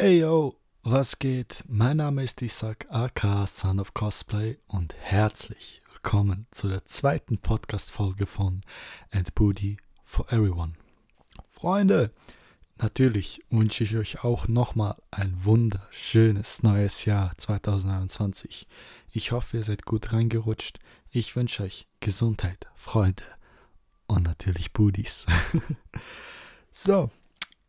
Hey yo, was geht? Mein Name ist Isaac aka Son of Cosplay und herzlich willkommen zu der zweiten Podcast-Folge von And Booty for Everyone. Freunde, natürlich wünsche ich euch auch nochmal ein wunderschönes neues Jahr 2021. Ich hoffe, ihr seid gut reingerutscht. Ich wünsche euch Gesundheit, Freude und natürlich Booties. so,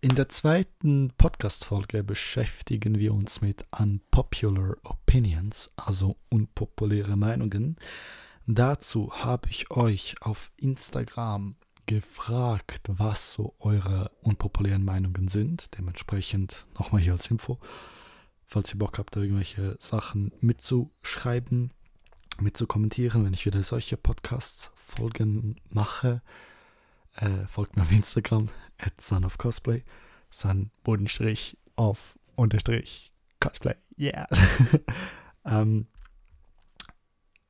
in der zweiten Podcast-Folge beschäftigen wir uns mit Unpopular Opinions, also unpopuläre Meinungen. Dazu habe ich euch auf Instagram gefragt, was so eure unpopulären Meinungen sind. Dementsprechend nochmal hier als Info. Falls ihr Bock habt, irgendwelche Sachen mitzuschreiben, mitzukommentieren, wenn ich wieder solche Podcasts-Folgen mache, äh, folgt mir auf Instagram, at son of cosplay, son Bodenstrich auf Unterstrich Cosplay, yeah. ähm,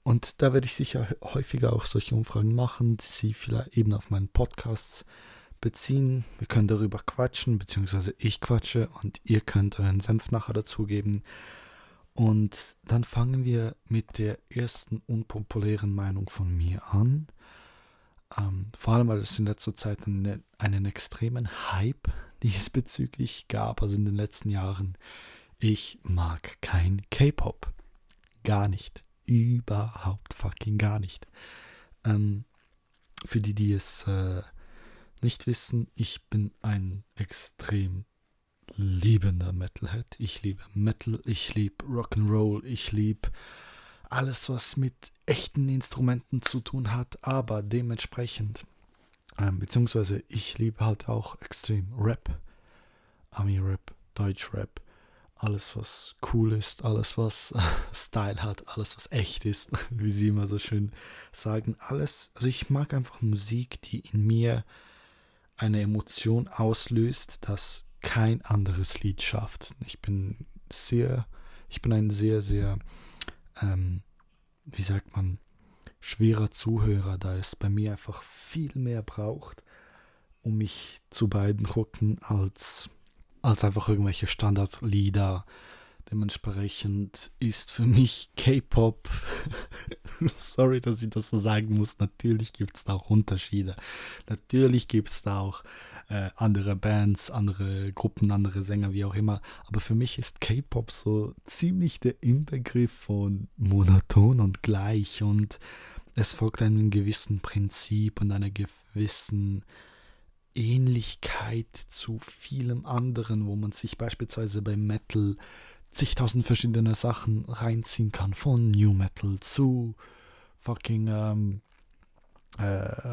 und da werde ich sicher häufiger auch solche Umfragen machen, die sie vielleicht eben auf meinen Podcasts beziehen. Wir können darüber quatschen, beziehungsweise ich quatsche und ihr könnt euren Senf nachher dazugeben. Und dann fangen wir mit der ersten unpopulären Meinung von mir an. Ähm, vor allem, weil es in letzter Zeit eine, einen extremen Hype diesbezüglich gab, also in den letzten Jahren. Ich mag kein K-Pop. Gar nicht. Überhaupt fucking gar nicht. Ähm, für die, die es äh, nicht wissen, ich bin ein extrem liebender Metalhead. Ich liebe Metal, ich liebe Rock'n'Roll, ich liebe alles, was mit echten Instrumenten zu tun hat, aber dementsprechend, ähm, beziehungsweise ich liebe halt auch extrem Rap, Ami-Rap, Deutsch-Rap, alles, was cool ist, alles, was Style hat, alles, was echt ist, wie sie immer so schön sagen, alles, also ich mag einfach Musik, die in mir eine Emotion auslöst, das kein anderes Lied schafft. Ich bin sehr, ich bin ein sehr, sehr ähm, wie sagt man, schwerer Zuhörer, da es bei mir einfach viel mehr braucht, um mich zu beiden rücken, als, als einfach irgendwelche Standardlieder. Dementsprechend ist für mich K-Pop, sorry, dass ich das so sagen muss, natürlich gibt es da auch Unterschiede. Natürlich gibt es da auch äh, andere Bands, andere Gruppen, andere Sänger, wie auch immer. Aber für mich ist K-Pop so ziemlich der Inbegriff von monoton und gleich und es folgt einem gewissen Prinzip und einer gewissen Ähnlichkeit zu vielem anderen, wo man sich beispielsweise bei Metal zigtausend verschiedene Sachen reinziehen kann, von New Metal zu fucking ähm, äh,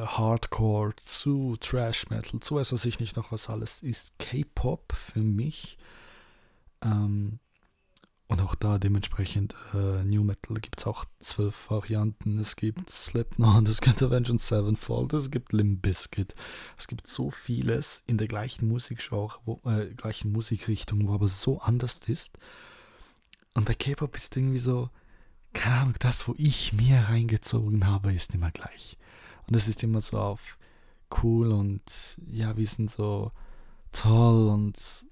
Hardcore zu Trash Metal zu weiß was ich nicht noch was alles ist K-Pop für mich. Ähm, und auch da dementsprechend äh, New Metal gibt es auch zwölf Varianten. Es gibt Slipknot, es gibt Avenged Sevenfold, es gibt Limp Bizkit. Es gibt so vieles in der gleichen Musikgenre, wo, äh, gleichen Musikrichtung, wo aber so anders ist. Und bei K-Pop ist irgendwie so, keine Ahnung, das, wo ich mir reingezogen habe, ist immer gleich. Und es ist immer so auf cool und ja, wir sind so toll und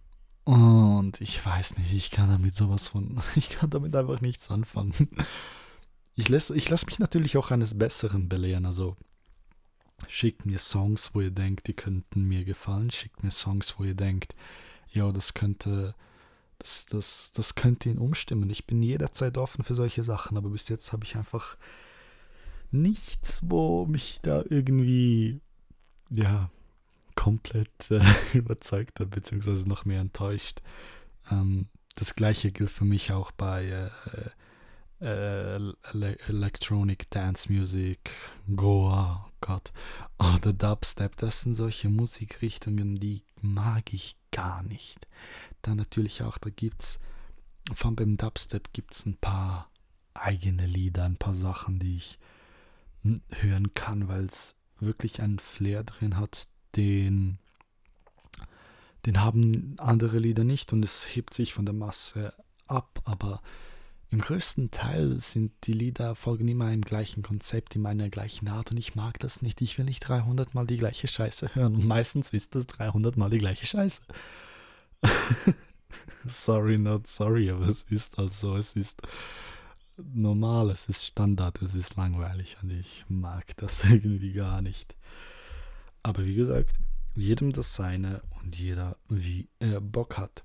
und ich weiß nicht, ich kann damit sowas von, ich kann damit einfach nichts anfangen. Ich lasse ich lass mich natürlich auch eines Besseren belehren, also schickt mir Songs, wo ihr denkt, die könnten mir gefallen, schickt mir Songs, wo ihr denkt, ja, das könnte, das, das, das könnte ihn umstimmen. Ich bin jederzeit offen für solche Sachen, aber bis jetzt habe ich einfach nichts, wo mich da irgendwie, ja, komplett äh, überzeugt hat, beziehungsweise noch mehr enttäuscht. Ähm, das gleiche gilt für mich auch bei äh, äh, Ele Electronic Dance Music, Goa, oh Gott, oder Dubstep. Das sind solche Musikrichtungen, die mag ich gar nicht. Dann natürlich auch, da gibt's, von beim Dubstep gibt es ein paar eigene Lieder, ein paar Sachen, die ich hören kann, weil es wirklich einen Flair drin hat, den, den haben andere Lieder nicht und es hebt sich von der Masse ab, aber im größten Teil sind die Lieder folgen immer im gleichen Konzept, in meiner gleichen Art und ich mag das nicht. Ich will nicht 300 Mal die gleiche Scheiße hören und meistens ist das 300 Mal die gleiche Scheiße. sorry, not sorry, aber es ist also, es ist normal, es ist Standard, es ist langweilig und ich mag das irgendwie gar nicht. Aber wie gesagt, jedem das seine und jeder wie er Bock hat.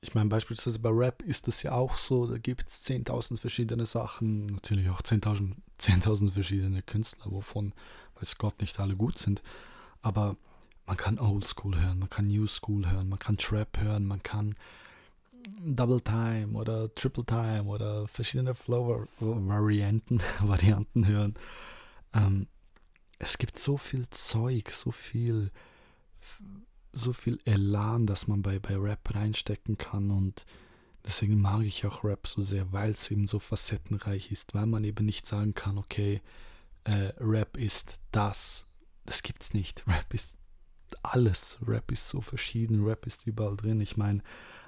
Ich meine, beispielsweise bei Rap ist das ja auch so, da gibt es 10.000 verschiedene Sachen, natürlich auch 10.000 10 verschiedene Künstler, wovon, weiß Gott, nicht alle gut sind. Aber man kann Old School hören, man kann New School hören, man kann Trap hören, man kann Double Time oder Triple Time oder verschiedene Flow-Varianten Varianten hören. Ähm, es gibt so viel Zeug, so viel, so viel Elan, dass man bei, bei Rap reinstecken kann und deswegen mag ich auch Rap so sehr, weil es eben so facettenreich ist, weil man eben nicht sagen kann, okay, äh, Rap ist das. Das gibt's nicht. Rap ist alles. Rap ist so verschieden, Rap ist überall drin. Ich meine,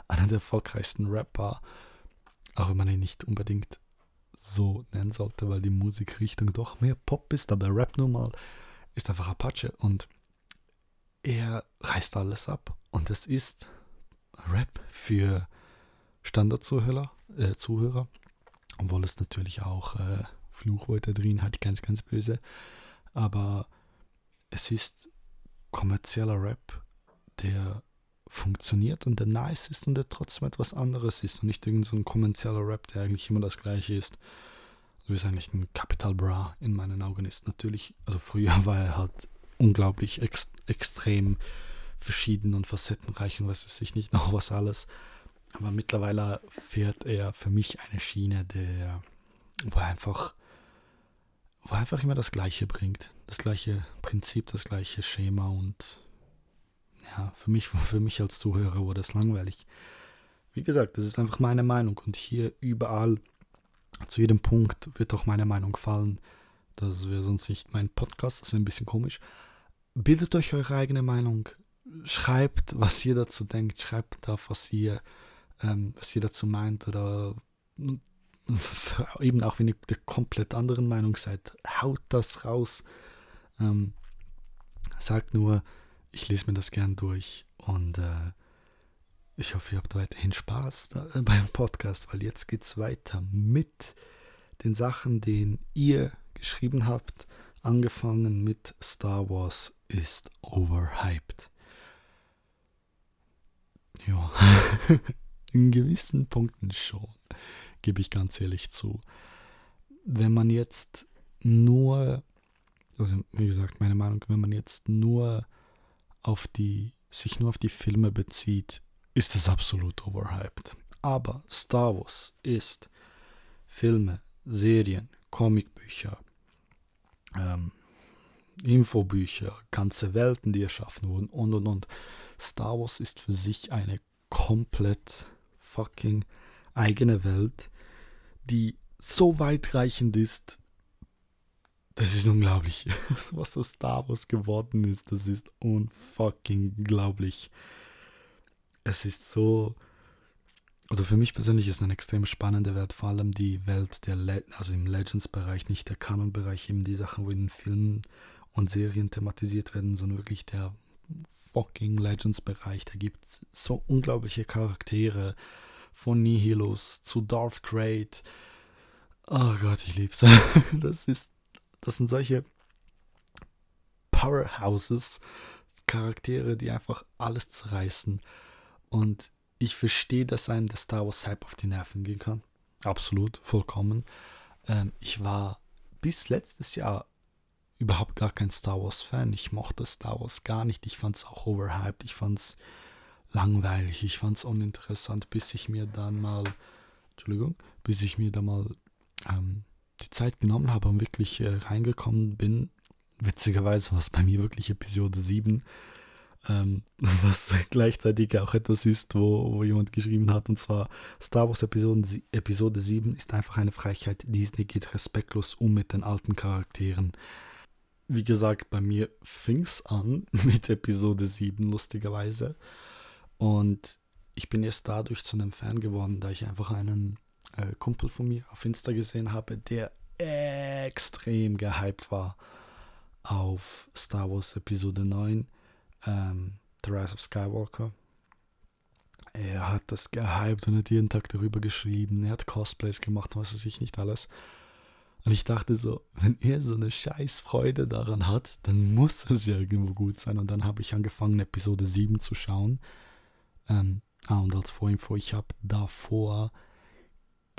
einer der erfolgreichsten Rapper, auch wenn man ihn nicht unbedingt so nennen sollte, weil die Musikrichtung doch mehr Pop ist, aber Rap nun mal ist einfach Apache und er reißt alles ab und es ist Rap für Standardzuhörer, äh, Zuhörer, obwohl es natürlich auch äh, Fluchwörter drin hat, ganz, ganz böse, aber es ist kommerzieller Rap, der funktioniert und der nice ist und der trotzdem etwas anderes ist und nicht irgendein so ein kommerzieller Rap, der eigentlich immer das gleiche ist. So wie es eigentlich ein Capital Bra in meinen Augen ist. Natürlich, also früher war er halt unglaublich ex extrem verschieden und facettenreich und weiß es sich nicht noch was alles. Aber mittlerweile fährt er für mich eine Schiene, der, wo er einfach, wo er einfach immer das Gleiche bringt. Das gleiche Prinzip, das gleiche Schema und ja, für mich, für mich als Zuhörer wurde es langweilig. Wie gesagt, das ist einfach meine Meinung und hier überall, zu jedem Punkt wird auch meine Meinung fallen. Das wäre sonst nicht mein Podcast, das wäre ein bisschen komisch. Bildet euch eure eigene Meinung. Schreibt, was ihr dazu denkt. Schreibt da, was ihr, ähm, was ihr dazu meint oder eben auch wenn ihr der komplett anderen Meinung seid, haut das raus. Ähm, sagt nur, ich lese mir das gern durch und äh, ich hoffe, ihr habt weiterhin Spaß da, äh, beim Podcast, weil jetzt geht es weiter mit den Sachen, die ihr geschrieben habt. Angefangen mit Star Wars ist overhyped. Ja, in gewissen Punkten schon, gebe ich ganz ehrlich zu. Wenn man jetzt nur, also wie gesagt, meine Meinung, wenn man jetzt nur auf die, sich nur auf die Filme bezieht, ist es absolut overhyped. Aber Star Wars ist Filme, Serien, Comicbücher, ähm, Infobücher, ganze Welten, die erschaffen wurden und und und. Star Wars ist für sich eine komplett fucking eigene Welt, die so weitreichend ist, das ist unglaublich. Was so Star Wars geworden ist, das ist unfucking unglaublich. Es ist so. Also für mich persönlich ist es eine extrem spannende Welt, vor allem die Welt der, Le also im Legends-Bereich, nicht der Canon-Bereich, eben die Sachen, wo in Filmen und Serien thematisiert werden, sondern wirklich der fucking Legends-Bereich. Da gibt es so unglaubliche Charaktere, von Nihilus zu Darth Great. Oh Gott, ich lieb's. Das ist das sind solche Powerhouses, Charaktere, die einfach alles zerreißen. Und ich verstehe, dass einem der Star Wars Hype auf die Nerven gehen kann. Absolut, vollkommen. Ähm, ich war bis letztes Jahr überhaupt gar kein Star Wars Fan. Ich mochte Star Wars gar nicht. Ich fand es auch overhyped. Ich fand es langweilig. Ich fand es uninteressant, bis ich mir dann mal, Entschuldigung, bis ich mir da mal ähm, die Zeit genommen habe und wirklich äh, reingekommen bin. Witzigerweise war es bei mir wirklich Episode 7, ähm, was gleichzeitig auch etwas ist, wo, wo jemand geschrieben hat, und zwar Star Wars Episode, Episode 7 ist einfach eine Frechheit. Disney geht respektlos um mit den alten Charakteren. Wie gesagt, bei mir fing es an mit Episode 7, lustigerweise. Und ich bin erst dadurch zu einem Fan geworden, da ich einfach einen äh, Kumpel von mir auf Insta gesehen habe, der extrem gehypt war auf Star Wars Episode 9, ähm, The Rise of Skywalker. er hat das gehypt und hat jeden Tag darüber geschrieben. Er hat Cosplays gemacht, was weiß ich nicht alles. Und ich dachte so, wenn er so eine Scheißfreude daran hat, dann muss es ja irgendwo gut sein. Und dann habe ich angefangen, Episode 7 zu schauen. Ähm, ah, und als Vorinfo, ich habe davor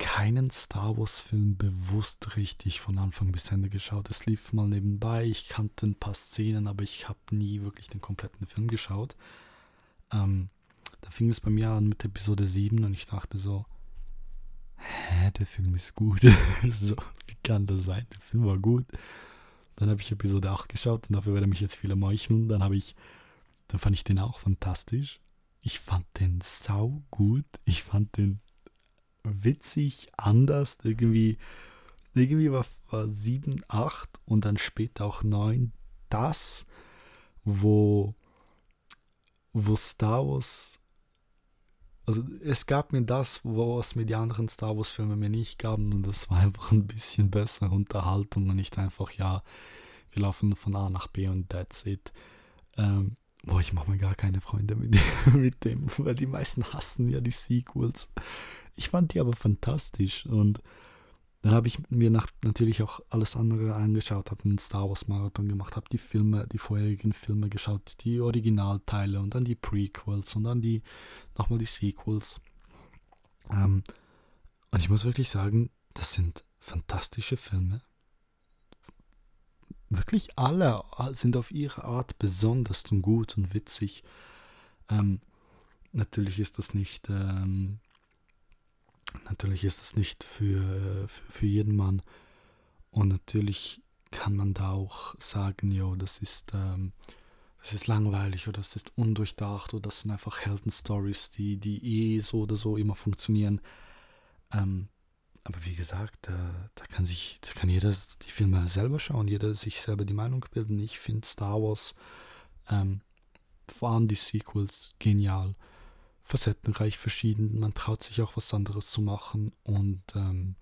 keinen Star Wars-Film bewusst richtig von Anfang bis Ende geschaut. Es lief mal nebenbei, ich kannte ein paar Szenen, aber ich habe nie wirklich den kompletten Film geschaut. Ähm, da fing es bei mir an mit Episode 7 und ich dachte so, hä, der Film ist gut. so, wie kann das sein? Der Film war gut. Dann habe ich Episode 8 geschaut und dafür werden mich jetzt viele meucheln. Dann habe ich, dann fand ich den auch fantastisch. Ich fand den sau gut. Ich fand den witzig, anders. Irgendwie, irgendwie war, war 7, 8 und dann später auch 9 das, wo, wo Star Wars also es gab mir das, was mir die anderen Star Wars-Filme mir nicht gaben und das war einfach ein bisschen bessere Unterhaltung und nicht einfach, ja, wir laufen von A nach B und that's it. Ähm, boah, ich mache mir gar keine Freunde mit, mit dem, weil die meisten hassen ja die Sequels. Ich fand die aber fantastisch und dann habe ich mir nach, natürlich auch alles andere angeschaut, habe einen Star Wars Marathon gemacht, habe die Filme, die vorherigen Filme geschaut, die Originalteile und dann die Prequels und dann die nochmal die Sequels. Ähm, und ich muss wirklich sagen, das sind fantastische Filme. Wirklich alle sind auf ihre Art besonders und gut und witzig. Ähm, natürlich ist das nicht ähm, Natürlich ist das nicht für, für, für jeden Mann. Und natürlich kann man da auch sagen, jo, das ist, ähm, das ist langweilig oder das ist undurchdacht oder das sind einfach Heldenstories, die, die eh so oder so immer funktionieren. Ähm, aber wie gesagt, da, da kann sich, da kann jeder die Filme selber schauen, jeder sich selber die Meinung bilden. Ich finde Star Wars, ähm, vor allem die Sequels, genial facettenreich verschieden. Man traut sich auch was anderes zu machen und ähm,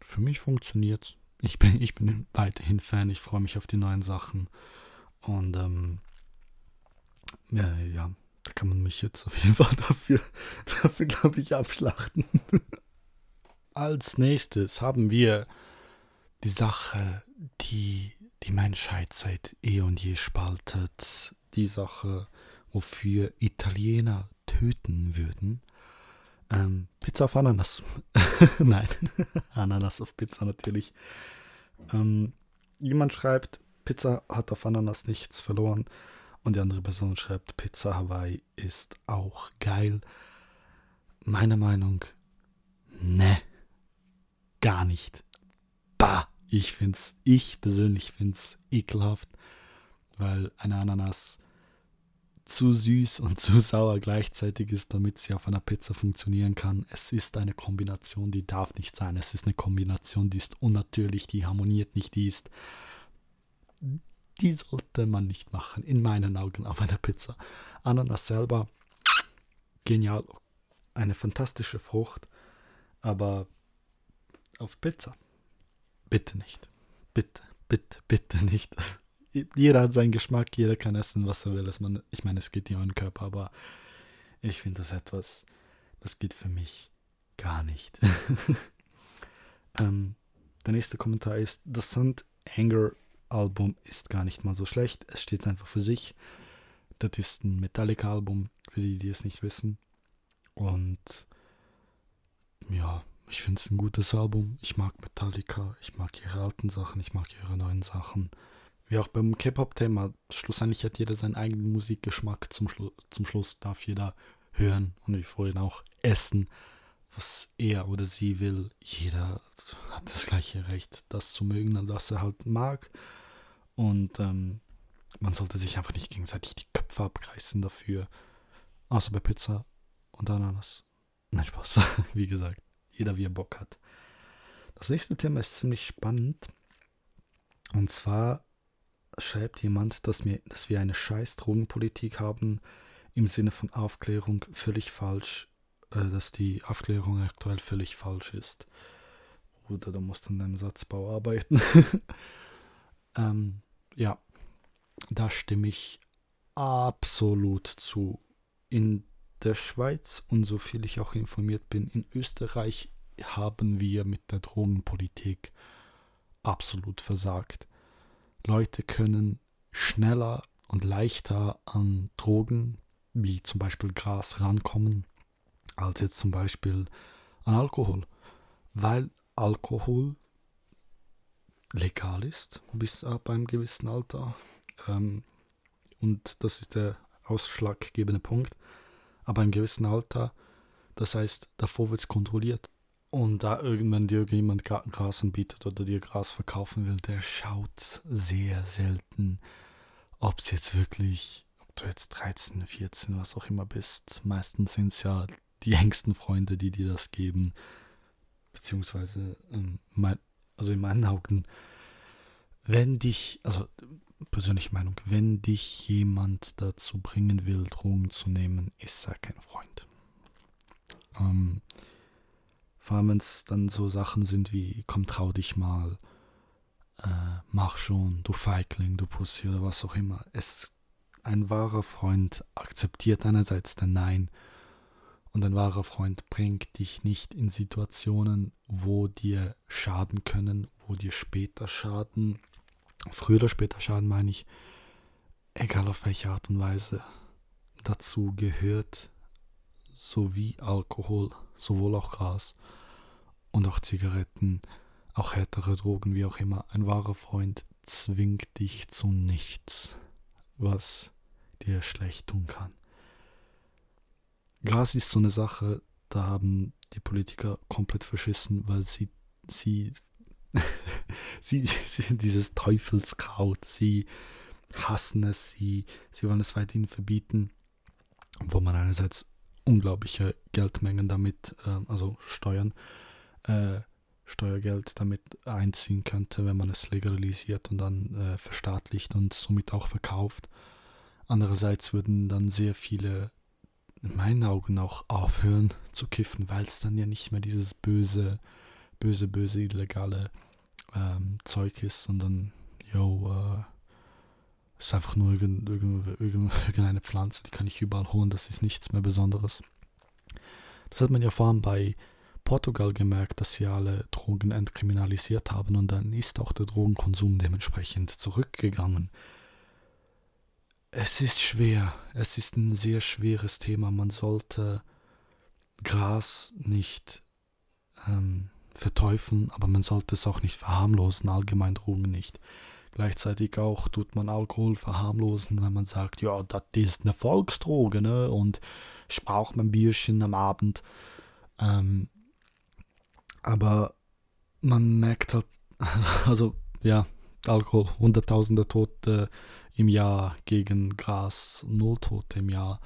für mich funktioniert ich bin, ich bin weiterhin Fan, ich freue mich auf die neuen Sachen und ähm, ja, ja, da kann man mich jetzt auf jeden Fall dafür, dafür glaube ich, abschlachten. Als nächstes haben wir die Sache, die die Menschheit seit eh und je spaltet. Die Sache, wofür Italiener töten würden. Ähm, Pizza auf Ananas. Nein, Ananas auf Pizza natürlich. Ähm, jemand schreibt, Pizza hat auf Ananas nichts verloren. Und die andere Person schreibt, Pizza Hawaii ist auch geil. Meine Meinung, ne, gar nicht. Bah, ich find's, ich persönlich find's ekelhaft, weil eine Ananas zu süß und zu sauer gleichzeitig ist, damit sie auf einer Pizza funktionieren kann. Es ist eine Kombination, die darf nicht sein. Es ist eine Kombination, die ist unnatürlich, die harmoniert nicht, die ist. Die sollte man nicht machen, in meinen Augen, auf einer Pizza. Ananas selber, genial, eine fantastische Frucht, aber auf Pizza, bitte nicht. Bitte, bitte, bitte nicht jeder hat seinen Geschmack, jeder kann essen, was er will. Man, ich meine, es geht ja um den Körper, aber ich finde das etwas, das geht für mich gar nicht. ähm, der nächste Kommentar ist, das Sand Anger Album ist gar nicht mal so schlecht. Es steht einfach für sich. Das ist ein Metallica-Album, für die, die es nicht wissen. Und ja, ich finde es ein gutes Album. Ich mag Metallica, ich mag ihre alten Sachen, ich mag ihre neuen Sachen wie auch beim K-Pop-Thema, schlussendlich hat jeder seinen eigenen Musikgeschmack. Zum, Schlu zum Schluss darf jeder hören und wie vorhin auch essen, was er oder sie will. Jeder hat das gleiche Recht, das zu mögen, das er halt mag. Und ähm, man sollte sich einfach nicht gegenseitig die Köpfe abreißen dafür. Außer bei Pizza und Ananas. Nein, Spaß. wie gesagt, jeder wie er Bock hat. Das nächste Thema ist ziemlich spannend. Und zwar schreibt jemand, dass wir, dass wir eine scheiß Drogenpolitik haben, im Sinne von Aufklärung völlig falsch, äh, dass die Aufklärung aktuell völlig falsch ist. Oder da musst du an deinem Satzbau arbeiten. ähm, ja, da stimme ich absolut zu. In der Schweiz und so viel ich auch informiert bin, in Österreich haben wir mit der Drogenpolitik absolut versagt. Leute können schneller und leichter an Drogen, wie zum Beispiel Gras, rankommen, als jetzt zum Beispiel an Alkohol. Weil Alkohol legal ist, bis ab einem gewissen Alter. Ähm, und das ist der ausschlaggebende Punkt. Aber einem gewissen Alter, das heißt, davor wird es kontrolliert. Und da irgendwann dir jemand Gras anbietet oder dir Gras verkaufen will, der schaut sehr selten, ob es jetzt wirklich, ob du jetzt 13, 14, was auch immer bist. Meistens sind es ja die engsten Freunde, die dir das geben. Beziehungsweise, ähm, mein, also in meinen Augen, wenn dich, also persönliche Meinung, wenn dich jemand dazu bringen will, Drogen zu nehmen, ist er kein Freund. Ähm, vor allem, wenn es dann so Sachen sind wie, komm, trau dich mal, äh, mach schon, du Feigling, du Pussy oder was auch immer. Es, ein wahrer Freund akzeptiert einerseits dein Nein und ein wahrer Freund bringt dich nicht in Situationen, wo dir schaden können, wo dir später schaden, früher oder später schaden meine ich, egal auf welche Art und Weise. Dazu gehört sowie Alkohol, sowohl auch Gras und auch Zigaretten, auch härtere Drogen, wie auch immer. Ein wahrer Freund zwingt dich zu nichts, was dir schlecht tun kann. Gras ist so eine Sache, da haben die Politiker komplett verschissen, weil sie, sie, sie, sie dieses Teufelskraut, sie hassen es, sie, sie wollen es weiterhin verbieten, wo man einerseits unglaubliche Geldmengen damit, äh, also Steuern, äh, Steuergeld damit einziehen könnte, wenn man es legalisiert und dann äh, verstaatlicht und somit auch verkauft. Andererseits würden dann sehr viele, in meinen Augen auch, aufhören zu kiffen, weil es dann ja nicht mehr dieses böse, böse, böse, illegale ähm, Zeug ist, sondern, yo, äh, ist einfach nur irgend, irgend, irgend, irgendeine Pflanze, die kann ich überall holen, das ist nichts mehr Besonderes. Das hat man ja vor allem bei Portugal gemerkt, dass sie alle Drogen entkriminalisiert haben und dann ist auch der Drogenkonsum dementsprechend zurückgegangen. Es ist schwer, es ist ein sehr schweres Thema. Man sollte Gras nicht ähm, verteufeln, aber man sollte es auch nicht verharmlosen, allgemein Drogen nicht. Gleichzeitig auch tut man Alkohol verharmlosen, wenn man sagt, ja, das ist eine Volksdroge, ne? Und ich brauche mein Bierchen am Abend. Ähm, aber man merkt halt, also ja, Alkohol, Hunderttausende Tote im Jahr gegen Gras, Null Tote im Jahr.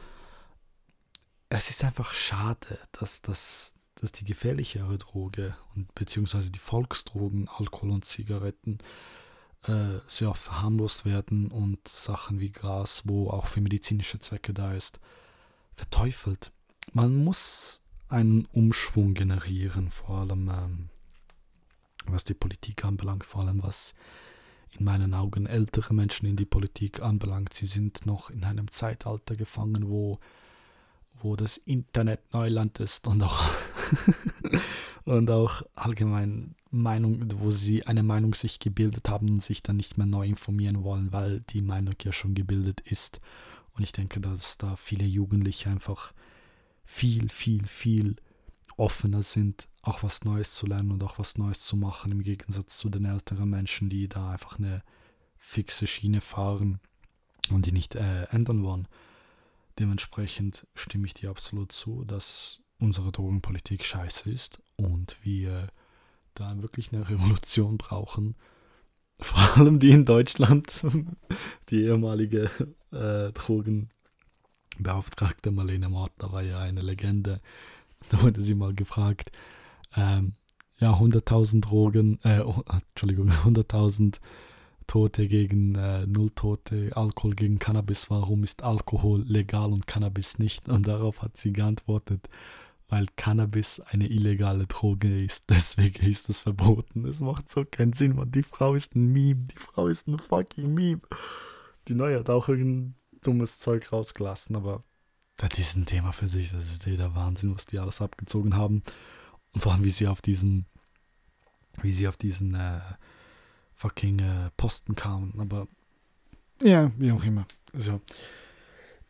Es ist einfach schade, dass, dass, dass die gefährlichere Droge und beziehungsweise die Volksdrogen, Alkohol und Zigaretten, äh, sehr oft verharmlost werden und Sachen wie Gras, wo auch für medizinische Zwecke da ist, verteufelt. Man muss einen Umschwung generieren, vor allem ähm, was die Politik anbelangt, vor allem was in meinen Augen ältere Menschen in die Politik anbelangt. Sie sind noch in einem Zeitalter gefangen, wo, wo das Internet Neuland ist und auch, und auch allgemein Meinung, wo sie eine Meinung sich gebildet haben und sich dann nicht mehr neu informieren wollen, weil die Meinung ja schon gebildet ist. Und ich denke, dass da viele Jugendliche einfach viel, viel, viel offener sind, auch was Neues zu lernen und auch was Neues zu machen, im Gegensatz zu den älteren Menschen, die da einfach eine fixe Schiene fahren und die nicht äh, ändern wollen. Dementsprechend stimme ich dir absolut zu, dass unsere Drogenpolitik scheiße ist und wir da wirklich eine Revolution brauchen. Vor allem die in Deutschland, die ehemalige äh, Drogen, Beauftragte Marlene Mortner war ja eine Legende. Da wurde sie mal gefragt, ähm, ja, 100.000 Drogen, äh, oh, Entschuldigung, 100.000 Tote gegen äh, Null Tote, Alkohol gegen Cannabis, warum ist Alkohol legal und Cannabis nicht? Und darauf hat sie geantwortet, weil Cannabis eine illegale Droge ist, deswegen ist es verboten. Es macht so keinen Sinn, man. Die Frau ist ein Meme, die Frau ist ein fucking Meme. Die Neue hat auch irgendein dummes Zeug rausgelassen, aber das ist ein Thema für sich. Das ist der Wahnsinn, was die alles abgezogen haben. Und vor allem, wie sie auf diesen, wie sie auf diesen äh, fucking äh, Posten kamen. Aber ja, wie auch immer. So.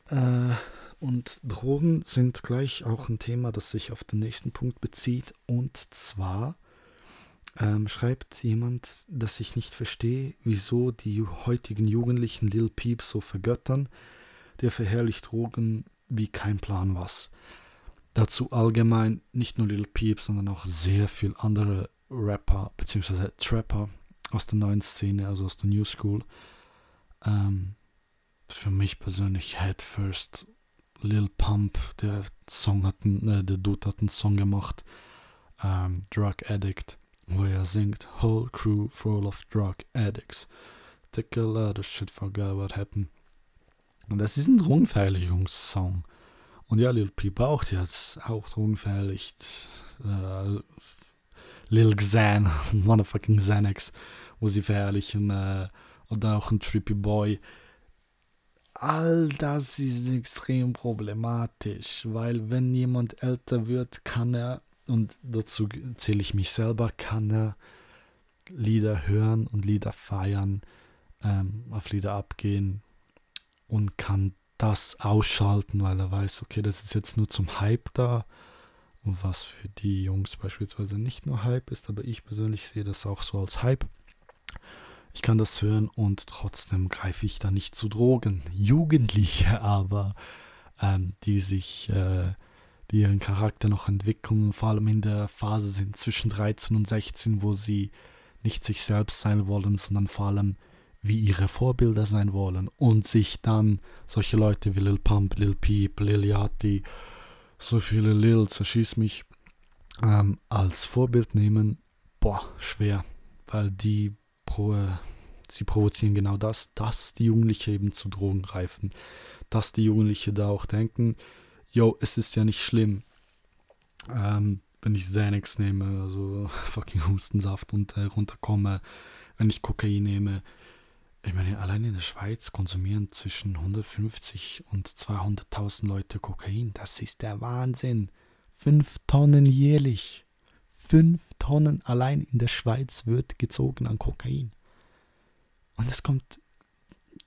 Äh, und Drogen sind gleich auch ein Thema, das sich auf den nächsten Punkt bezieht. Und zwar ähm, schreibt jemand, dass ich nicht verstehe, wieso die heutigen Jugendlichen Lil Peep so vergöttern. Der verherrlicht Drogen wie kein Plan was. Dazu allgemein nicht nur Lil Peep, sondern auch sehr viel andere Rapper bzw. Trapper aus der neuen Szene, also aus der New School. Ähm, für mich persönlich Head First Lil Pump, der Song hat, äh, der Dude hat einen Song gemacht, ähm, Drug Addict, wo er singt, Whole crew full of drug addicts. Take a lot of shit, forgot what happened. Und das ist ein Drogenverherrlichungssong. Und ja, Lil Peep auch, die hat auch drogenverherrlicht. Äh, Lil Xan, motherfucking Xanax, wo sie verherrlichen. Äh, und dann auch ein Trippy Boy. All das ist extrem problematisch, weil wenn jemand älter wird, kann er, und dazu zähle ich mich selber, kann er Lieder hören und Lieder feiern, ähm, auf Lieder abgehen und kann das ausschalten, weil er weiß, okay, das ist jetzt nur zum Hype da. Und was für die Jungs beispielsweise nicht nur Hype ist, aber ich persönlich sehe das auch so als Hype. Ich kann das hören und trotzdem greife ich da nicht zu Drogen. Jugendliche aber, ähm, die sich, äh, ihren Charakter noch entwickeln, vor allem in der Phase sind zwischen 13 und 16, wo sie nicht sich selbst sein wollen, sondern vor allem wie ihre Vorbilder sein wollen und sich dann solche Leute wie Lil Pump, Lil Peep, Lil Yachty, so viele Lil, zerschieß mich, ähm, als Vorbild nehmen, boah, schwer, weil die pro, sie provozieren genau das, dass die Jugendlichen eben zu Drogen greifen, dass die Jugendlichen da auch denken, yo, es ist ja nicht schlimm, ähm, wenn ich Xanax nehme, also fucking Hustensaft und äh, runterkomme, wenn ich Kokain nehme, ich meine, allein in der Schweiz konsumieren zwischen 150 und 200.000 Leute Kokain. Das ist der Wahnsinn. Fünf Tonnen jährlich. Fünf Tonnen allein in der Schweiz wird gezogen an Kokain. Und es kommt.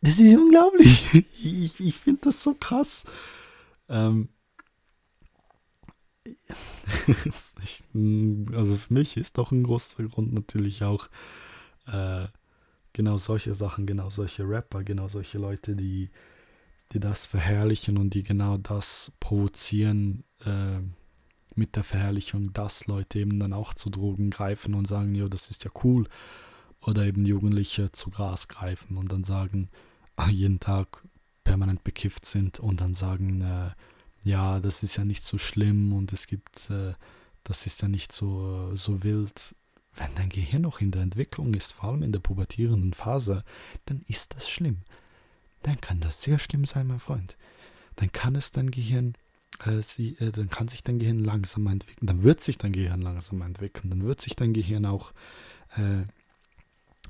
Das ist unglaublich. Ich, ich finde das so krass. Ähm, also für mich ist doch ein großer Grund natürlich auch äh, genau solche Sachen, genau solche Rapper, genau solche Leute, die, die das verherrlichen und die genau das provozieren äh, mit der Verherrlichung, dass Leute eben dann auch zu Drogen greifen und sagen, ja, das ist ja cool. Oder eben Jugendliche zu Gras greifen und dann sagen, jeden Tag permanent bekifft sind und dann sagen, äh, ja, das ist ja nicht so schlimm und es gibt, äh, das ist ja nicht so, so wild. Wenn dein Gehirn noch in der Entwicklung ist, vor allem in der pubertierenden Phase, dann ist das schlimm. Dann kann das sehr schlimm sein, mein Freund. Dann kann es dein Gehirn, äh, sie, äh, dann kann sich dein Gehirn langsamer entwickeln. Dann wird sich dein Gehirn langsamer entwickeln. Dann wird sich dein Gehirn auch äh,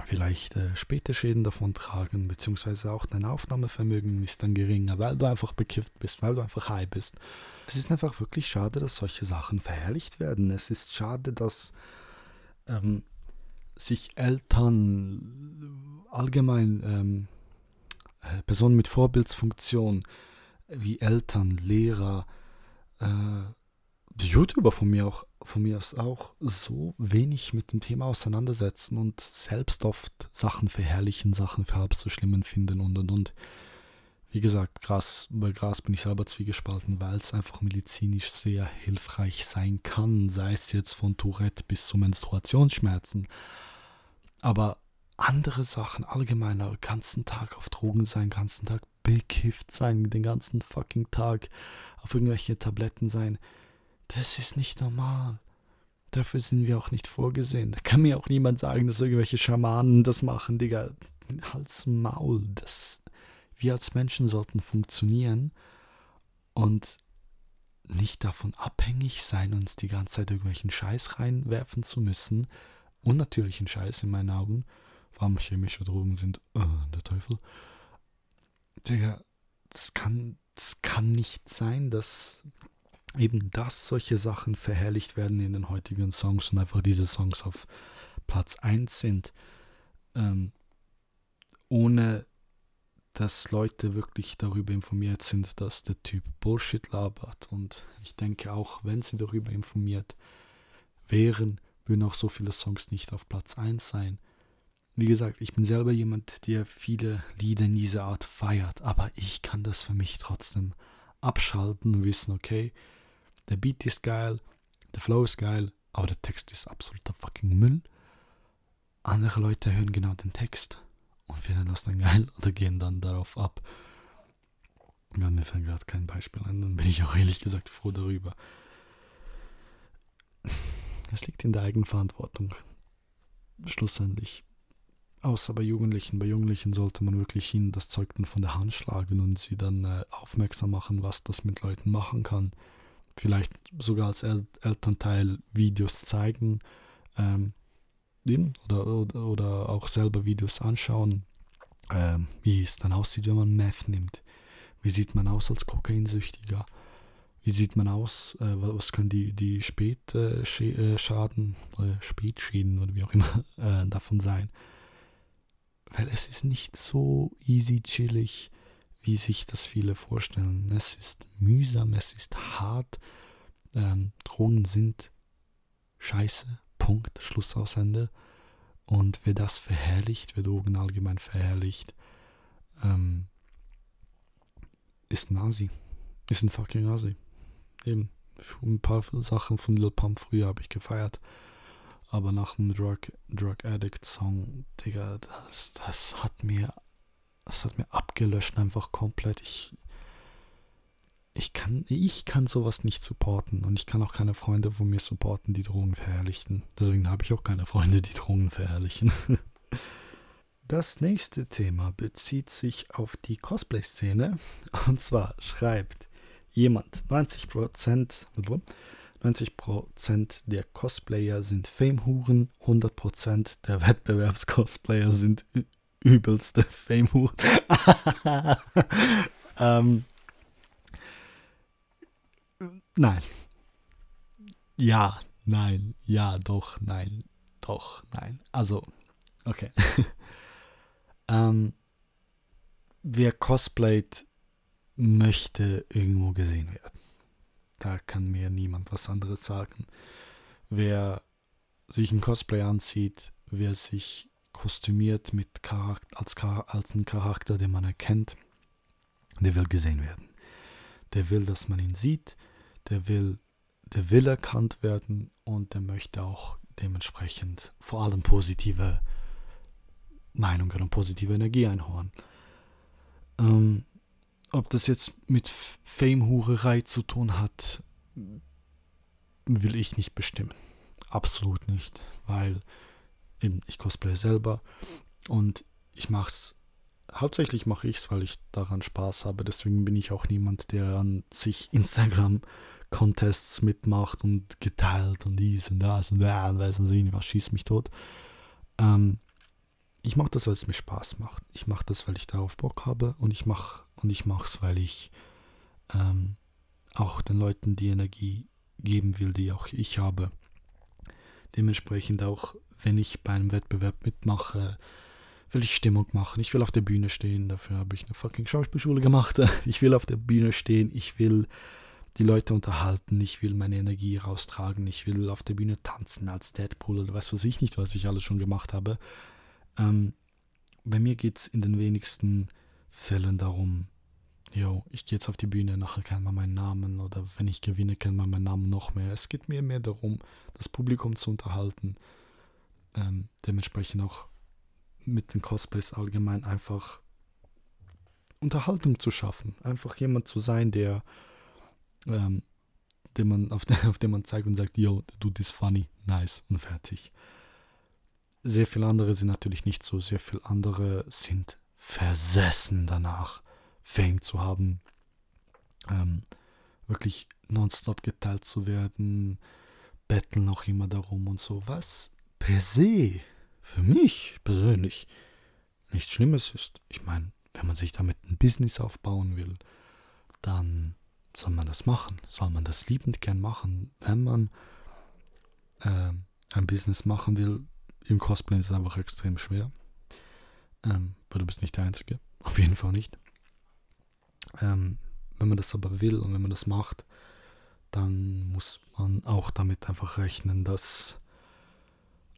vielleicht äh, später Schäden davon tragen, beziehungsweise auch dein Aufnahmevermögen ist dann geringer, weil du einfach bekifft bist, weil du einfach high bist. Es ist einfach wirklich schade, dass solche Sachen verherrlicht werden. Es ist schade, dass ähm, sich Eltern allgemein ähm, äh, Personen mit Vorbildsfunktion wie Eltern, Lehrer, äh, YouTuber von mir auch von mir aus auch so wenig mit dem Thema auseinandersetzen und selbst oft Sachen verherrlichen, Sachen für halb so schlimm finden und und und. Wie gesagt, Gras, bei Gras bin ich selber zwiegespalten, weil es einfach medizinisch sehr hilfreich sein kann, sei es jetzt von Tourette bis zu Menstruationsschmerzen. Aber andere Sachen, allgemeiner, ganzen Tag auf Drogen sein, ganzen Tag bekifft sein, den ganzen fucking Tag auf irgendwelche Tabletten sein, das ist nicht normal. Dafür sind wir auch nicht vorgesehen. Da kann mir auch niemand sagen, dass irgendwelche Schamanen das machen, Digga. Hals Maul, das wir als Menschen sollten funktionieren und nicht davon abhängig sein, uns die ganze Zeit irgendwelchen Scheiß reinwerfen zu müssen. Unnatürlichen Scheiß in meinen Augen. Warum chemische Drogen sind, oh, der Teufel. Digga, das kann es kann nicht sein, dass eben dass solche Sachen verherrlicht werden in den heutigen Songs und einfach diese Songs auf Platz 1 sind, ähm, ohne dass Leute wirklich darüber informiert sind, dass der Typ Bullshit labert. Und ich denke auch, wenn sie darüber informiert wären, würden auch so viele Songs nicht auf Platz 1 sein. Wie gesagt, ich bin selber jemand, der viele Lieder in dieser Art feiert, aber ich kann das für mich trotzdem abschalten und wissen, okay, der Beat ist geil, der Flow ist geil, aber der Text ist absoluter fucking Müll. Andere Leute hören genau den Text und finden das dann geil oder gehen dann darauf ab. Ja, mir fällt gerade kein Beispiel ein, dann bin ich auch ehrlich gesagt froh darüber. Es liegt in der Eigenverantwortung. Schlussendlich. Außer bei Jugendlichen. Bei Jugendlichen sollte man wirklich ihnen das Zeug dann von der Hand schlagen und sie dann äh, aufmerksam machen, was das mit Leuten machen kann. Vielleicht sogar als El Elternteil Videos zeigen ähm, oder, oder, oder, auch selber Videos anschauen, ähm, wie es dann aussieht, wenn man Meth nimmt. Wie sieht man aus als Kokainsüchtiger? Wie sieht man aus? Äh, was können die, die Spätschaden äh, oder Spätschäden oder wie auch immer äh, davon sein? weil es ist nicht so easy chillig, wie sich das viele vorstellen. Es ist mühsam, es ist hart. Ähm, Drogen sind scheiße. Punkt. Schluss aus Ende. Und wer das verherrlicht, wer Drogen allgemein verherrlicht, ähm, ist Nazi. Ist ein fucking Nazi. Eben. Ein paar Sachen von Lil Pump früher habe ich gefeiert. Aber nach dem Drug, Drug Addict Song, Digga, das, das hat mir, das hat mir abgelöscht einfach komplett. Ich, ich kann, ich kann sowas nicht supporten und ich kann auch keine Freunde von mir supporten, die Drogen verherrlichen. Deswegen habe ich auch keine Freunde, die Drogen verherrlichen. Das nächste Thema bezieht sich auf die Cosplay-Szene. Und zwar schreibt jemand 90%, 90% der Cosplayer sind Fame-Huren, 100% der Wettbewerbs-Cosplayer sind übelste Fame-Huren. ähm, nein. Ja, nein, ja, doch, nein, doch, nein. Also, okay. ähm, wer cosplayt, möchte irgendwo gesehen werden. Da kann mir niemand was anderes sagen. Wer sich ein Cosplay anzieht, wer sich kostümiert mit Charakter, als, als ein Charakter, den man erkennt, der will gesehen werden. Der will, dass man ihn sieht, der will, der will erkannt werden und der möchte auch dementsprechend vor allem positive Meinungen und positive Energie einholen. Ähm, ob das jetzt mit Fame-Hurerei zu tun hat, will ich nicht bestimmen. Absolut nicht, weil eben ich cosplay selber und ich mache es, hauptsächlich mache ich es, weil ich daran Spaß habe. Deswegen bin ich auch niemand, der an sich Instagram-Contests mitmacht und geteilt und dies und das und da und weiß nicht was, schießt mich tot. Ähm, ich mache das, weil es mir Spaß macht. Ich mache das, weil ich darauf Bock habe und ich mache und ich mache es, weil ich ähm, auch den Leuten die Energie geben will, die auch ich habe. Dementsprechend auch, wenn ich bei einem Wettbewerb mitmache, will ich Stimmung machen. Ich will auf der Bühne stehen. Dafür habe ich eine fucking Schauspielschule gemacht. Ich will auf der Bühne stehen. Ich will die Leute unterhalten. Ich will meine Energie raustragen. Ich will auf der Bühne tanzen als Deadpool oder was weiß ich nicht, was ich alles schon gemacht habe. Ähm, bei mir geht es in den wenigsten Fällen darum, yo, ich gehe jetzt auf die Bühne, nachher kennt man meinen Namen oder wenn ich gewinne, kennt man meinen Namen noch mehr. Es geht mir mehr darum, das Publikum zu unterhalten, ähm, dementsprechend auch mit den Cosplays allgemein einfach Unterhaltung zu schaffen. Einfach jemand zu sein, der, ähm, den man, auf, den, auf den man zeigt und sagt, yo, der Dude ist funny, nice und fertig. Sehr viele andere sind natürlich nicht so. Sehr viele andere sind versessen danach, Fame zu haben, ähm, wirklich nonstop geteilt zu werden, betteln auch immer darum und so, was per se für mich persönlich nichts Schlimmes ist. Ich meine, wenn man sich damit ein Business aufbauen will, dann soll man das machen. Soll man das liebend gern machen, wenn man äh, ein Business machen will. Im Cosplay ist es einfach extrem schwer. Ähm, weil du bist nicht der Einzige. Auf jeden Fall nicht. Ähm, wenn man das aber will und wenn man das macht, dann muss man auch damit einfach rechnen, dass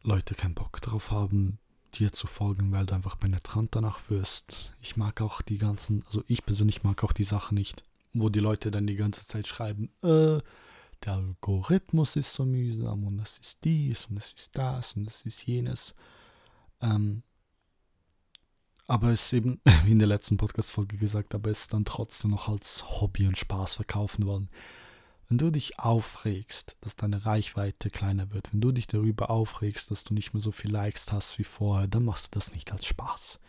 Leute keinen Bock drauf haben, dir zu folgen, weil du einfach penetrant danach wirst. Ich mag auch die ganzen, also ich persönlich mag auch die Sachen nicht, wo die Leute dann die ganze Zeit schreiben, äh, der Algorithmus ist so mühsam und das ist dies und das ist das und das ist jenes. Ähm, aber es ist eben, wie in der letzten Podcast-Folge gesagt, aber es ist dann trotzdem noch als Hobby und Spaß verkaufen worden. Wenn du dich aufregst, dass deine Reichweite kleiner wird, wenn du dich darüber aufregst, dass du nicht mehr so viel Likes hast wie vorher, dann machst du das nicht als Spaß.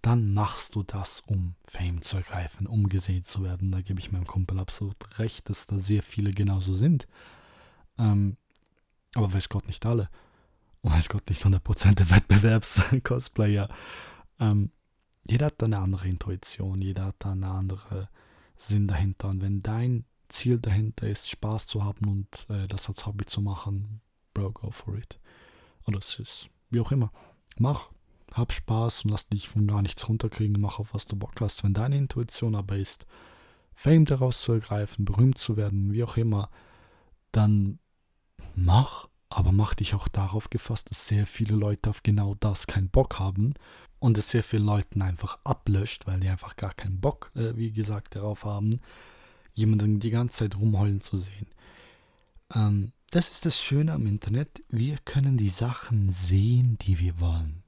Dann machst du das, um Fame zu ergreifen, um gesehen zu werden. Da gebe ich meinem Kumpel absolut recht, dass da sehr viele genauso sind. Ähm, aber weiß Gott nicht alle. Und weiß Gott nicht 100% der Wettbewerbs-Cosplayer. Ähm, jeder hat eine andere Intuition, jeder hat da eine andere Sinn dahinter. Und wenn dein Ziel dahinter ist, Spaß zu haben und äh, das als Hobby zu machen, bro, go for it. Und das ist, wie auch immer, mach, hab Spaß und lass dich von gar nichts runterkriegen, mach auf was du Bock hast. Wenn deine Intuition aber ist, Fame daraus zu ergreifen, berühmt zu werden, wie auch immer, dann mach, aber mach dich auch darauf gefasst, dass sehr viele Leute auf genau das keinen Bock haben und es sehr vielen Leuten einfach ablöscht, weil die einfach gar keinen Bock, äh, wie gesagt, darauf haben jemanden die ganze Zeit rumheulen zu sehen. Ähm, das ist das Schöne am Internet. Wir können die Sachen sehen, die wir wollen.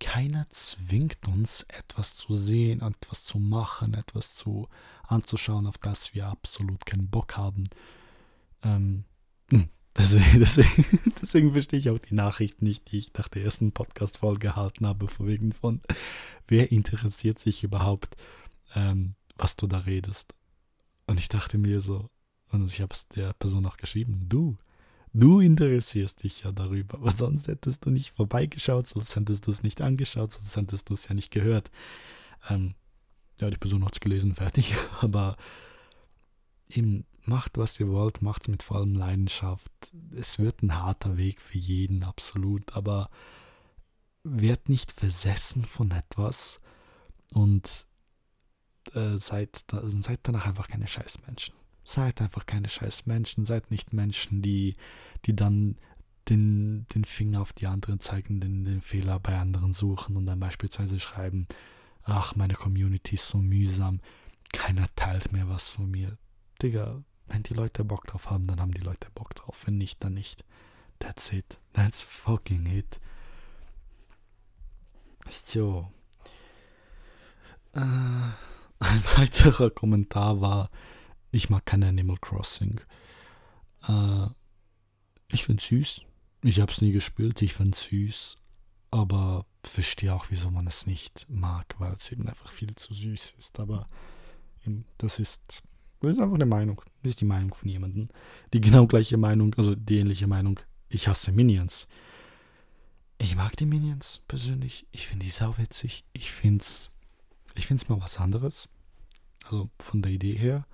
Keiner zwingt uns, etwas zu sehen, etwas zu machen, etwas zu anzuschauen, auf das wir absolut keinen Bock haben. Ähm, hm, deswegen, deswegen, deswegen verstehe ich auch die Nachricht nicht, die ich nach der ersten Podcast-Folge gehalten habe, vorwiegend von, wer interessiert sich überhaupt, ähm, was du da redest. Und ich dachte mir so, und ich habe es der Person auch geschrieben, du, du interessierst dich ja darüber, aber sonst hättest du nicht vorbeigeschaut, sonst hättest du es nicht angeschaut, sonst hättest du es ja nicht gehört. Ähm, ja, die Person hat es gelesen, fertig, aber eben macht, was ihr wollt, macht es mit vollem Leidenschaft. Es wird ein harter Weg für jeden, absolut, aber werd nicht versessen von etwas und äh, seid, seid danach einfach keine Scheißmenschen. Seid einfach keine Scheißmenschen, seid nicht Menschen, die, die dann den, den Finger auf die anderen zeigen, den, den Fehler bei anderen suchen und dann beispielsweise schreiben, ach, meine Community ist so mühsam, keiner teilt mehr was von mir. Digga, wenn die Leute Bock drauf haben, dann haben die Leute Bock drauf. Wenn nicht, dann nicht. That's it. That's fucking it. So. Äh. Ein weiterer Kommentar war, ich mag kein Animal Crossing. Äh, ich finde süß. Ich habe es nie gespielt, ich finde süß. Aber verstehe auch, wieso man es nicht mag, weil es eben einfach viel zu süß ist. Aber das ist, das ist einfach eine Meinung. Das ist die Meinung von jemandem. Die genau gleiche Meinung, also die ähnliche Meinung. Ich hasse Minions. Ich mag die Minions persönlich. Ich finde die sauwitzig. Ich finde es ich finde es mal was anderes. Also von der Idee her.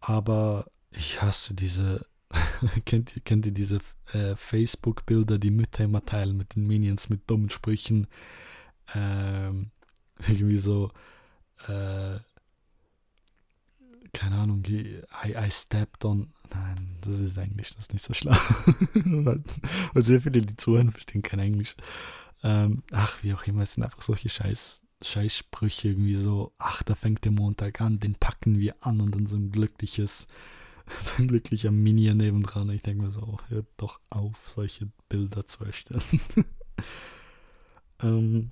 Aber ich hasse diese. kennt, ihr, kennt ihr diese äh, Facebook-Bilder, die Mütter immer teilen mit den Minions mit dummen Sprüchen? Ähm, irgendwie so. Äh, keine Ahnung, I, I stepped on. Nein, das ist Englisch, das ist nicht so schlau. weil, weil sehr viele, die zuhören, verstehen kein Englisch. Ähm, ach, wie auch immer, es sind einfach solche scheiß Scheißsprüche irgendwie so, ach, da fängt der Montag an, den packen wir an und dann so ein glückliches, so ein glücklicher Minion nebendran. Ich denke mir so, hört doch auf, solche Bilder zu erstellen. ähm,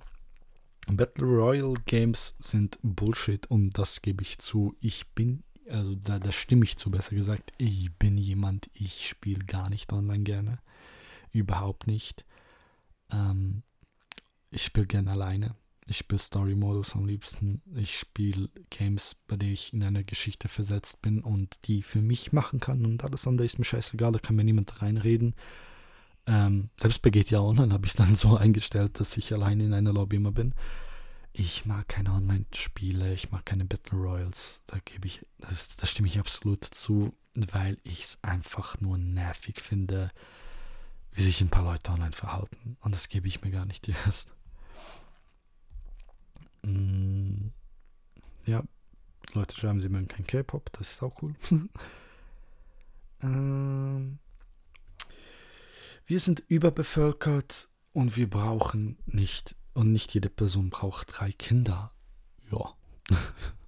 Battle Royale Games sind Bullshit und das gebe ich zu. Ich bin, also da, da stimme ich zu, besser gesagt, ich bin jemand, ich spiele gar nicht online gerne. Überhaupt nicht. Ähm, ich spiele gerne alleine. Ich spiele Story-Modus am liebsten. Ich spiele Games, bei denen ich in eine Geschichte versetzt bin und die für mich machen kann. Und alles andere ist mir scheißegal, da kann mir niemand reinreden. Ähm, selbst bei GTA Online habe ich es dann so eingestellt, dass ich alleine in einer Lobby immer bin. Ich mag keine Online-Spiele, ich mag keine Battle Royals. Da gebe ich, das, da stimme ich absolut zu, weil ich es einfach nur nervig finde, wie sich ein paar Leute online verhalten. Und das gebe ich mir gar nicht erst. Mm, ja, Leute schreiben, sie mögen kein K-Pop, das ist auch cool. ähm, wir sind überbevölkert und wir brauchen nicht, und nicht jede Person braucht drei Kinder. Ja,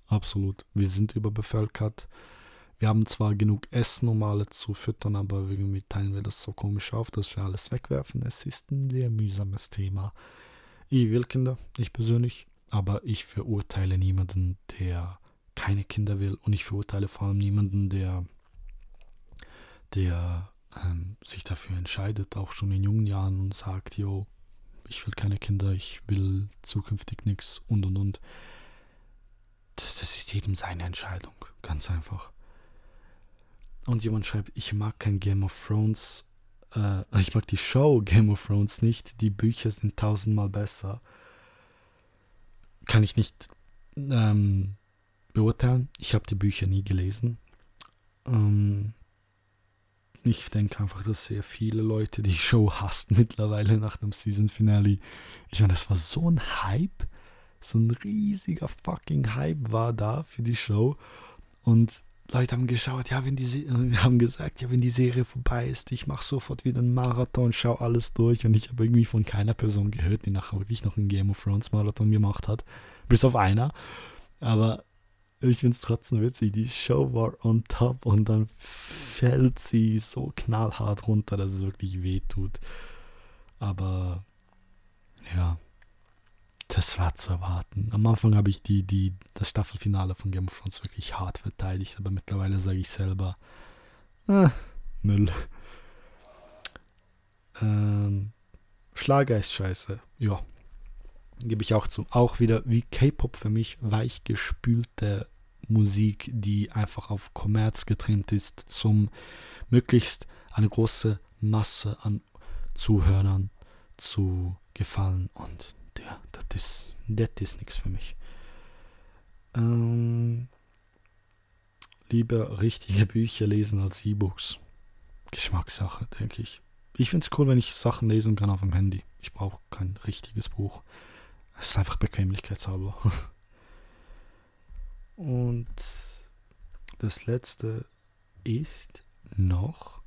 absolut. Wir sind überbevölkert. Wir haben zwar genug Essen, um alle zu füttern, aber irgendwie teilen wir das so komisch auf, dass wir alles wegwerfen. Es ist ein sehr mühsames Thema. Ich will Kinder, ich persönlich, aber ich verurteile niemanden, der keine Kinder will und ich verurteile vor allem niemanden, der, der ähm, sich dafür entscheidet, auch schon in jungen Jahren und sagt, jo, ich will keine Kinder, ich will zukünftig nichts und und und. Das, das ist jedem seine Entscheidung, ganz einfach. Und jemand schreibt, ich mag kein Game of Thrones, äh, ich mag die Show Game of Thrones nicht, die Bücher sind tausendmal besser. Kann ich nicht ähm, beurteilen. Ich habe die Bücher nie gelesen. Ähm, ich denke einfach, dass sehr viele Leute die Show hassen mittlerweile nach dem Season Finale. Ich meine, das war so ein Hype. So ein riesiger fucking Hype war da für die Show. Und Leute haben geschaut, ja, wenn die äh, haben gesagt, ja, wenn die Serie vorbei ist, ich mache sofort wieder einen Marathon, schau alles durch. Und ich habe irgendwie von keiner Person gehört, die nachher wirklich noch einen Game of Thrones Marathon gemacht hat. Bis auf einer. Aber ich finde es trotzdem witzig. Die Show war on top und dann fällt sie so knallhart runter, dass es wirklich weh tut. Aber ja, das war zu erwarten. Am Anfang habe ich die, die, das Staffelfinale von Game of Thrones wirklich hart verteidigt, aber mittlerweile sage ich selber, äh, Müll. Ähm, Schlager ist scheiße. Ja, gebe ich auch zu. Auch wieder wie K-Pop für mich weichgespülte Musik, die einfach auf Kommerz getrimmt ist, zum möglichst eine große Masse an Zuhörern zu gefallen. Und ja, das ist, das ist nichts für mich. Ähm, lieber richtige Bücher lesen als E-Books. Geschmackssache, denke ich. Ich finde es cool, wenn ich Sachen lesen kann auf dem Handy. Ich brauche kein richtiges Buch. Es ist einfach bequemlichkeitshalber. Und das letzte ist noch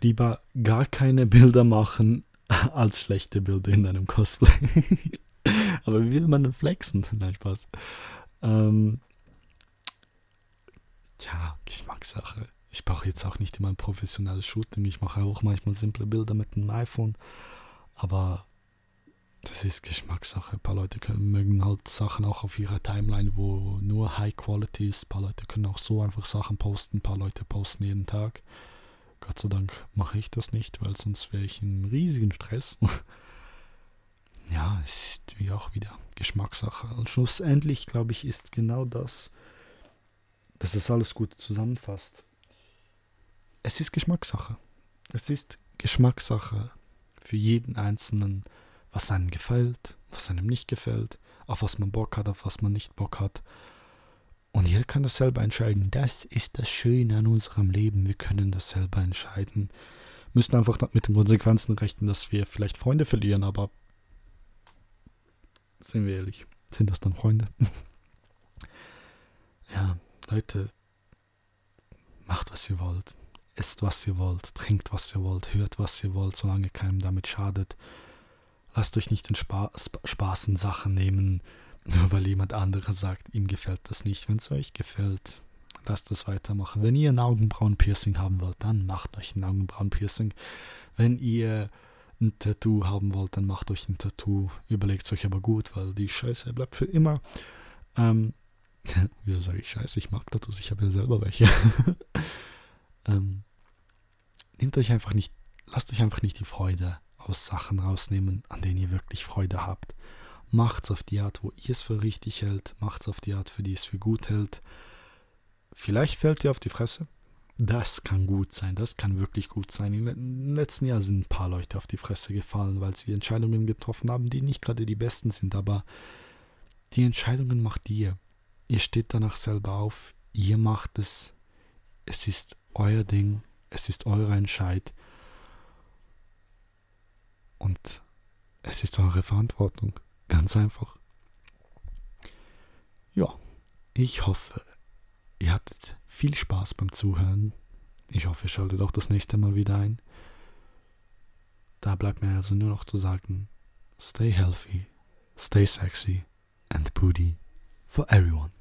lieber gar keine Bilder machen als schlechte Bilder in deinem Cosplay. Aber wie will man denn flexen? Nein, Spaß. Ähm, ja, Geschmackssache. Ich brauche jetzt auch nicht immer ein professionelles Shooting. Ich mache auch manchmal simple Bilder mit dem iPhone. Aber das ist Geschmackssache. Ein paar Leute können, mögen halt Sachen auch auf ihrer Timeline, wo nur High Quality ist. Ein paar Leute können auch so einfach Sachen posten. Ein paar Leute posten jeden Tag. Gott sei Dank mache ich das nicht, weil sonst wäre ich in riesigen Stress. ja, ist wie auch wieder Geschmackssache. Und schlussendlich, glaube ich, ist genau das, dass das alles gut zusammenfasst. Es ist Geschmackssache. Es ist Geschmackssache für jeden Einzelnen was einem gefällt, was einem nicht gefällt, auf was man Bock hat, auf was man nicht Bock hat. Und jeder kann das selber entscheiden. Das ist das Schöne an unserem Leben. Wir können das selber entscheiden. Müssen einfach mit den Konsequenzen rechnen, dass wir vielleicht Freunde verlieren, aber sind wir ehrlich, sind das dann Freunde? ja, Leute, macht was ihr wollt. Esst was ihr wollt, trinkt was ihr wollt, hört was ihr wollt, solange keinem damit schadet. Lasst euch nicht den Spa Spaß in Sachen nehmen, nur weil jemand anderes sagt, ihm gefällt das nicht. Wenn es euch gefällt, lasst es weitermachen. Wenn ihr ein Augenbrauenpiercing haben wollt, dann macht euch ein Augenbrauenpiercing. Wenn ihr ein Tattoo haben wollt, dann macht euch ein Tattoo. Überlegt es euch aber gut, weil die Scheiße bleibt für immer. Ähm, wieso sage ich Scheiße? Ich mag Tattoos, ich habe ja selber welche. ähm, nehmt euch einfach nicht, lasst euch einfach nicht die Freude aus Sachen rausnehmen, an denen ihr wirklich Freude habt. Macht's auf die Art, wo ihr es für richtig hält. Macht's auf die Art, für die es für gut hält. Vielleicht fällt ihr auf die Fresse. das kann gut sein, das kann wirklich gut sein. Im letzten Jahr sind ein paar Leute auf die Fresse gefallen, weil sie Entscheidungen getroffen haben, die nicht gerade die besten sind, aber die Entscheidungen macht ihr. Ihr steht danach selber auf, ihr macht es. Es ist euer Ding, es ist euer Entscheid. Und es ist eure Verantwortung. Ganz einfach. Ja, ich hoffe, ihr hattet viel Spaß beim Zuhören. Ich hoffe, ihr schaltet auch das nächste Mal wieder ein. Da bleibt mir also nur noch zu sagen, stay healthy, stay sexy and booty for everyone.